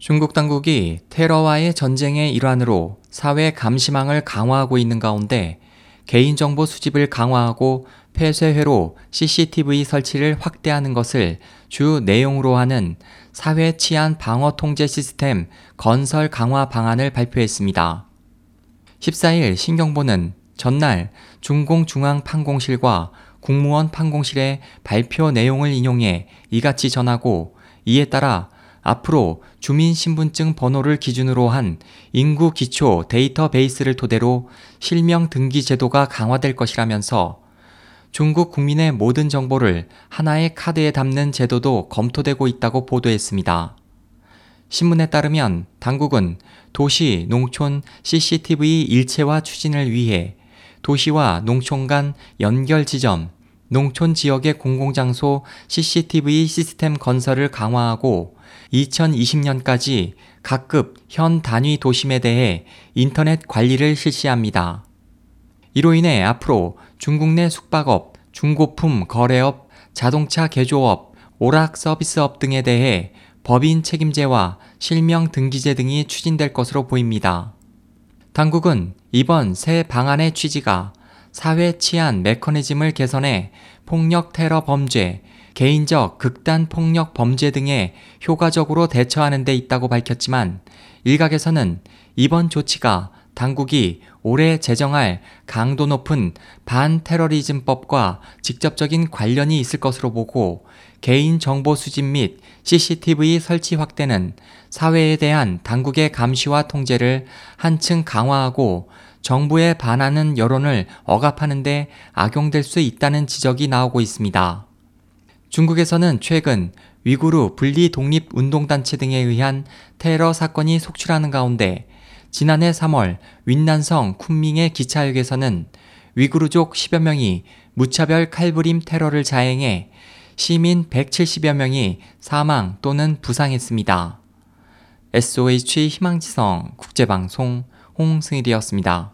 중국 당국이 테러와의 전쟁의 일환으로 사회 감시망을 강화하고 있는 가운데 개인정보 수집을 강화하고 폐쇄회로 CCTV 설치를 확대하는 것을 주 내용으로 하는 사회 치안 방어 통제 시스템 건설 강화 방안을 발표했습니다. 14일 신경보는 전날 중공중앙판공실과 국무원 판공실의 발표 내용을 인용해 이같이 전하고 이에 따라 앞으로 주민신분증 번호를 기준으로 한 인구 기초 데이터베이스를 토대로 실명 등기 제도가 강화될 것이라면서 중국 국민의 모든 정보를 하나의 카드에 담는 제도도 검토되고 있다고 보도했습니다. 신문에 따르면 당국은 도시, 농촌 CCTV 일체화 추진을 위해 도시와 농촌 간 연결 지점, 농촌 지역의 공공장소 CCTV 시스템 건설을 강화하고 2020년까지 각급 현 단위 도심에 대해 인터넷 관리를 실시합니다. 이로 인해 앞으로 중국 내 숙박업, 중고품 거래업, 자동차 개조업, 오락 서비스업 등에 대해 법인 책임제와 실명 등기제 등이 추진될 것으로 보입니다. 당국은 이번 새 방안의 취지가 사회 치안 메커니즘을 개선해 폭력 테러 범죄, 개인적 극단 폭력 범죄 등에 효과적으로 대처하는 데 있다고 밝혔지만 일각에서는 이번 조치가 당국이 올해 제정할 강도 높은 반테러리즘법과 직접적인 관련이 있을 것으로 보고 개인 정보 수집 및 CCTV 설치 확대는 사회에 대한 당국의 감시와 통제를 한층 강화하고 정부에 반하는 여론을 억압하는데 악용될 수 있다는 지적이 나오고 있습니다. 중국에서는 최근 위구르 분리 독립 운동단체 등에 의한 테러 사건이 속출하는 가운데 지난해 3월 윈난성 쿤밍의 기차역에서는 위구르족 10여 명이 무차별 칼부림 테러를 자행해 시민 170여 명이 사망 또는 부상했습니다. SOH 희망지성 국제방송 홍승일이었습니다.